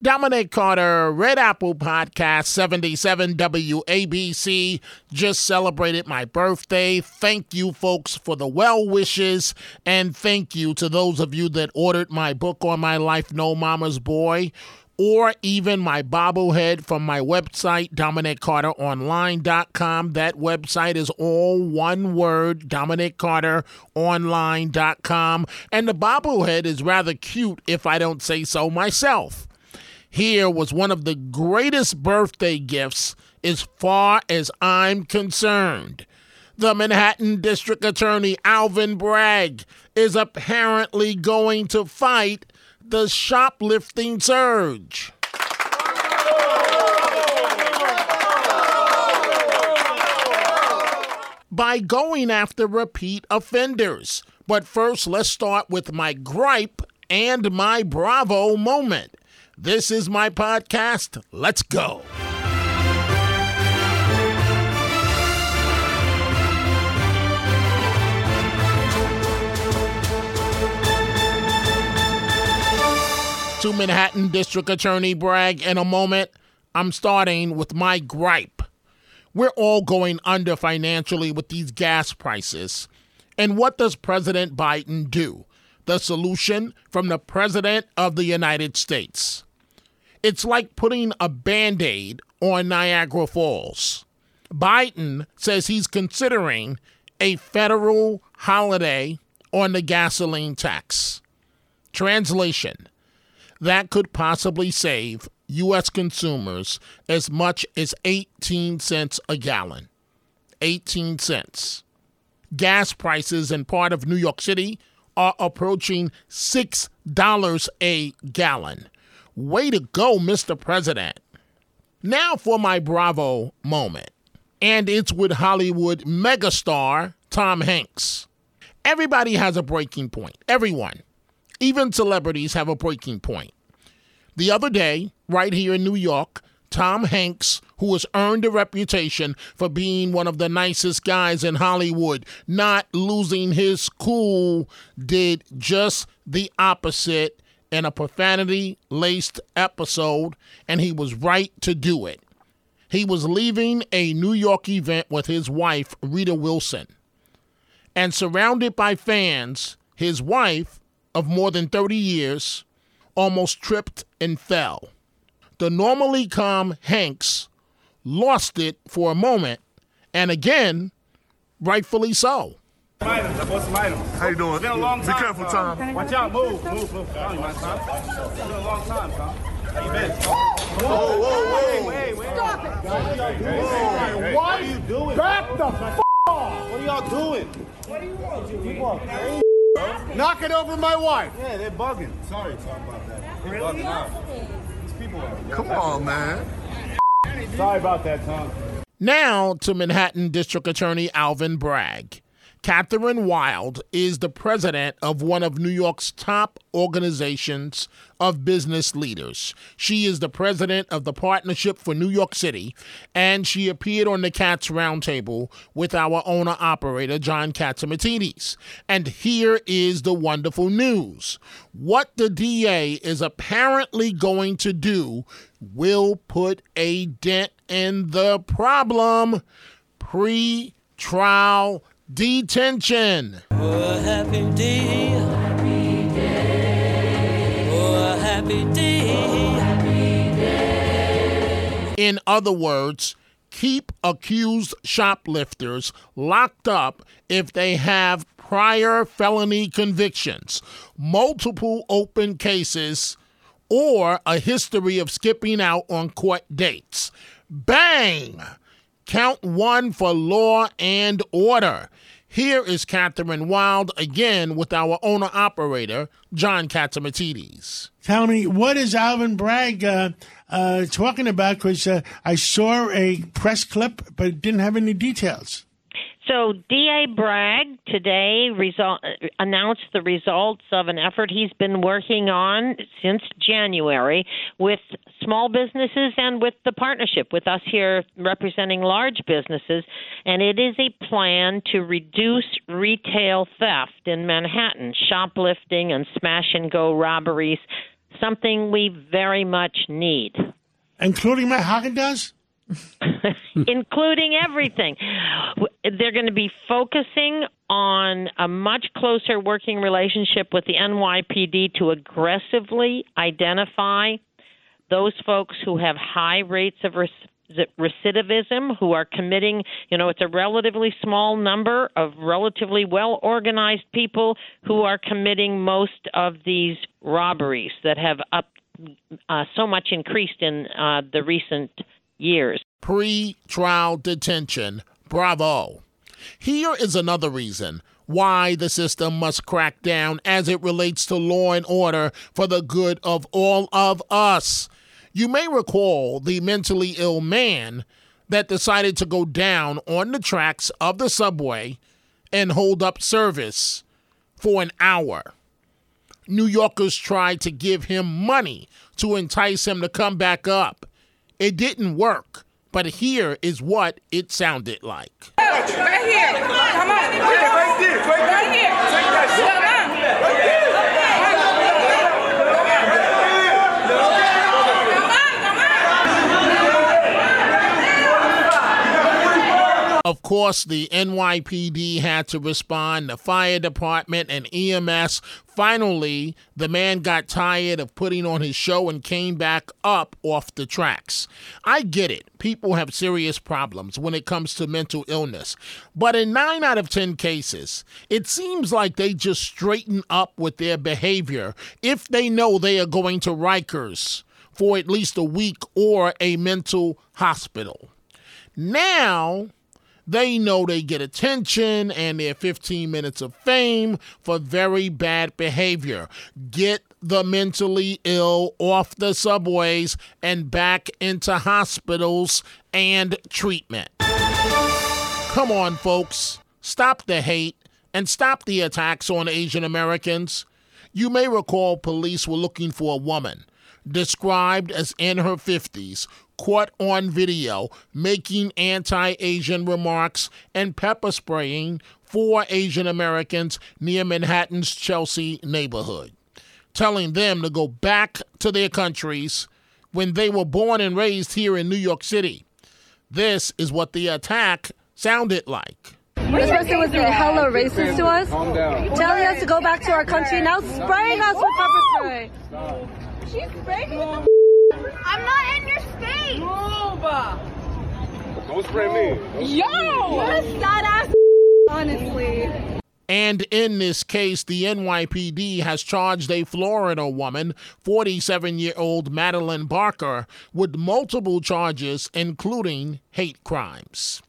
Dominic Carter, Red Apple Podcast 77 WABC just celebrated my birthday. Thank you, folks, for the well wishes. And thank you to those of you that ordered my book on my life, No Mama's Boy, or even my bobblehead from my website, DominicCarterOnline.com. That website is all one word, DominicCarterOnline.com. And the bobblehead is rather cute if I don't say so myself here was one of the greatest birthday gifts as far as I'm concerned. The Manhattan District Attorney Alvin Bragg is apparently going to fight the shoplifting surge. By going after repeat offenders. But first, let's start with my gripe and my bravo moment. This is my podcast. Let's go. To Manhattan District Attorney Bragg in a moment. I'm starting with my gripe. We're all going under financially with these gas prices. And what does President Biden do? The solution from the President of the United States. It's like putting a band aid on Niagara Falls. Biden says he's considering a federal holiday on the gasoline tax. Translation that could possibly save U.S. consumers as much as 18 cents a gallon. 18 cents. Gas prices in part of New York City are approaching $6 a gallon. Way to go, Mr. President. Now for my bravo moment. And it's with Hollywood megastar Tom Hanks. Everybody has a breaking point. Everyone. Even celebrities have a breaking point. The other day, right here in New York, Tom Hanks, who has earned a reputation for being one of the nicest guys in Hollywood, not losing his cool, did just the opposite in a profanity laced episode, and he was right to do it. He was leaving a New York event with his wife, Rita Wilson. And surrounded by fans, his wife, of more than 30 years, almost tripped and fell. The normally calm Hanks lost it for a moment, and again, rightfully so. How you doing? It's been a long time. Be careful, Tom. Tom. Watch out. Move, move, move. I don't mind, Tom. It's been a long time, Tom. How you been? Whoa, whoa, whoa. Hey, wait. Stop it! Hey, what are you doing? Back the f off! What are y'all doing? What do you want? People are crazy. Knock it over my wife. Yeah, they're bugging. Sorry, Tom, about that. They're bugging out. These people are. Come on, man. Sorry about that, Tom. Now to Manhattan District Attorney Alvin Bragg. Kathryn Wylde is the president of one of New York's top organizations of business leaders. She is the president of the Partnership for New York City, and she appeared on the Cats Roundtable with our owner operator, John Catsimatidis. And here is the wonderful news what the DA is apparently going to do will put a dent in the problem pre trial detention. Oh, a happy day. Oh, a happy day. In other words, keep accused shoplifters locked up if they have prior felony convictions, multiple open cases, or a history of skipping out on court dates. Bang! Count one for law and order. Here is Kathryn Wylde again with our owner operator, John Catsimatidis. Tell me, what is Alvin Bragg uh, uh, talking about? Because uh, I saw a press clip, but didn't have any details. So DA Bragg today result, announced the results of an effort he's been working on since January with small businesses and with the partnership with us here representing large businesses, and it is a plan to reduce retail theft in Manhattan, shoplifting and smash and go robberies something we very much need. Including Haagen Dazs? including everything. They're going to be focusing on a much closer working relationship with the NYPD to aggressively identify those folks who have high rates of recidivism, who are committing, you know, it's a relatively small number of relatively well organized people who are committing most of these robberies that have up uh, so much increased in uh, the recent years. Pre trial detention. Bravo. Here is another reason why the system must crack down as it relates to law and order for the good of all of us. You may recall the mentally ill man that decided to go down on the tracks of the subway and hold up service for an hour. New Yorkers tried to give him money to entice him to come back up. It didn't work, but here is what it sounded like. Right here. Come on. Right here. Right here. Take that shit. Right here. Of course, the NYPD had to respond, the fire department and EMS. Finally, the man got tired of putting on his show and came back up off the tracks. I get it. People have serious problems when it comes to mental illness. But in 9 out of 10 cases, it seems like they just straighten up with their behavior if they know they are going to Rikers for at least a week or a mental hospital. Now, they know they get attention and their 15 minutes of fame for very bad behavior. Get the mentally ill off the subways and back into hospitals and treatment. Come on, folks. Stop the hate and stop the attacks on Asian Americans. You may recall police were looking for a woman described as in her 50s caught on video making anti Asian remarks and pepper spraying four Asian Americans near Manhattan's Chelsea neighborhood, telling them to go back to their countries when they were born and raised here in New York City. This is what the attack sounded like. This person was being hella racist to us, telling us to go back to our country, now spraying us with pepper spray. She's spraying me I'm not in your space. Move. Don't spray me. Don't Yo. What a sad ass. Honestly. And in this case, the NYPD has charged a Florida woman, 47 year old Madeline Barker, with multiple charges, including hate crimes.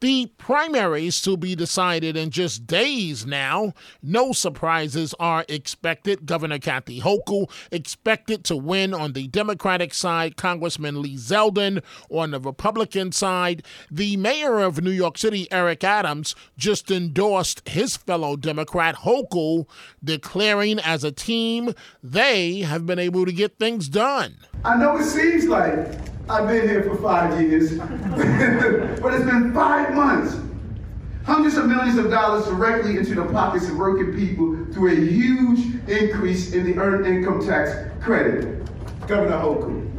The primaries to be decided in just days now. No surprises are expected. Governor Kathy Hochul expected to win on the Democratic side, Congressman Lee Zeldin on the Republican side. The mayor of New York City, Eric Adams, just endorsed his fellow Democrat Hochul, declaring as a team they have been able to get things done. I know it seems like I've been here for five years, but it's been five months. Hundreds of millions of dollars directly into the pockets of working people through a huge increase in the earned income tax credit. Governor Hochul.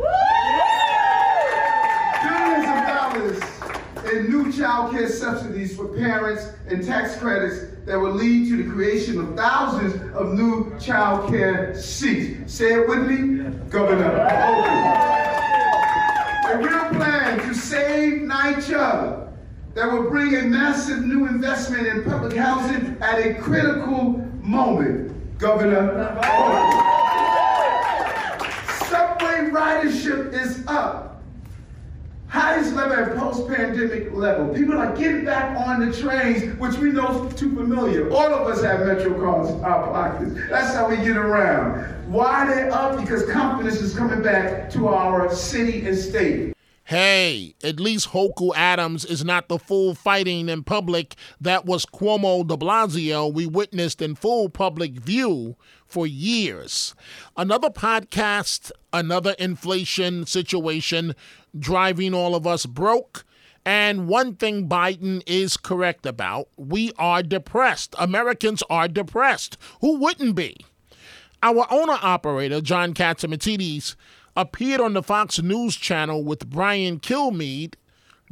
Billions of dollars in new child care subsidies for parents and tax credits that will lead to the creation of thousands of new child care seats. Say it with me, Governor Hochul a real plan to save NYCHA that will bring a massive new investment in public housing at a critical moment. Governor, subway ridership is up. Highest level at post-pandemic level. People are getting back on the trains, which we know is too familiar. All of us have Metro cards in our pockets. That's how we get around. Why are they up? Because confidence is coming back to our city and state. Hey, at least Hochul Adams is not the full fighting in public that was Cuomo de Blasio we witnessed in full public view for years. Another podcast, another inflation situation driving all of us broke. And one thing Biden is correct about we are depressed. Americans are depressed. Who wouldn't be? Our owner operator, John Catsimatidis, appeared on the Fox News channel with Brian Kilmeade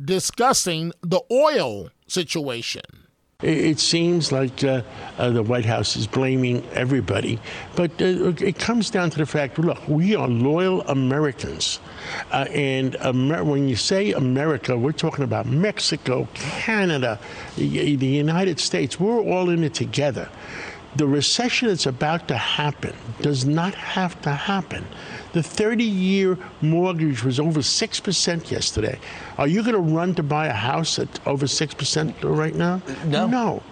discussing the oil situation. It seems like uh, uh, the White House is blaming everybody, but uh, it comes down to the fact look, we are loyal Americans. Uh, and Amer- when you say America, we're talking about Mexico, Canada, the United States. We're all in it together. The recession that's about to happen does not have to happen. The 30 year mortgage was over 6% yesterday. Are you going to run to buy a house at over 6% right now? No. No.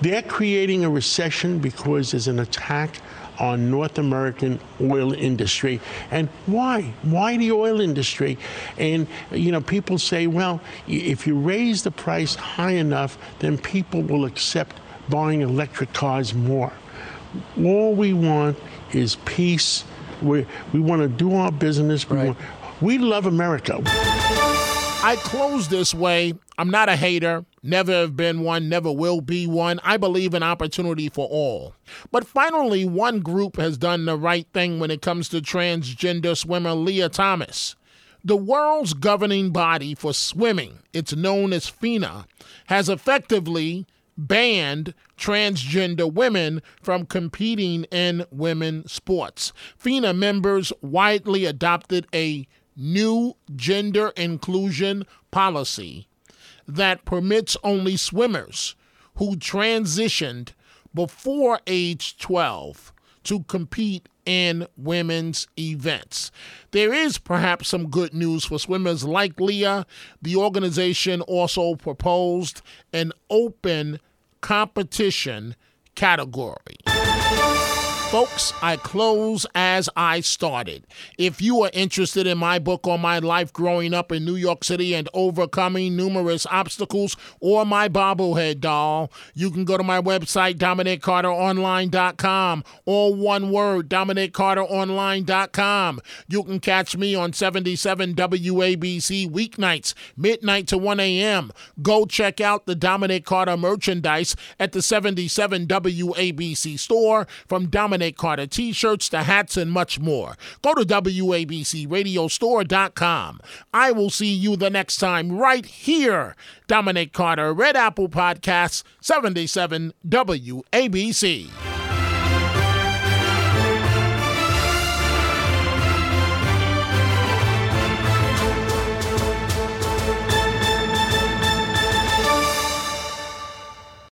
They're creating a recession because there's an attack on North American oil industry. And why? Why the oil industry? And you know, people say, well, if you raise the price high enough, then people will accept buying electric cars more. All we want is peace. We, we want to do our business. We, want, we love America. I close this way. I'm not a hater, never have been one, never will be one. I believe in opportunity for all. But finally, one group has done the right thing when it comes to transgender swimmer Lia Thomas. The world's governing body for swimming, it's known as FINA, has effectively banned transgender women from competing in women's sports. FINA members widely adopted a new gender inclusion policy that permits only swimmers who transitioned before age 12 to compete in women's events. There is perhaps some good news for swimmers like Lia. The organization also proposed an open competition category. Folks, I close as I started. If you are interested in my book on my life growing up in New York City and overcoming numerous obstacles, or my bobblehead doll, you can go to my website, DominicCarterOnline.com, or one word, DominicCarterOnline.com. You can catch me on 77 WABC weeknights, midnight to 1 a.m. Go check out the Dominic Carter merchandise at the 77 WABC store from Dominic Carter t shirts to hats and much more. Go to WABCRadiostore.com. I will see you the next time right here. Dominic Carter, Red Apple Podcasts, 77 WABC.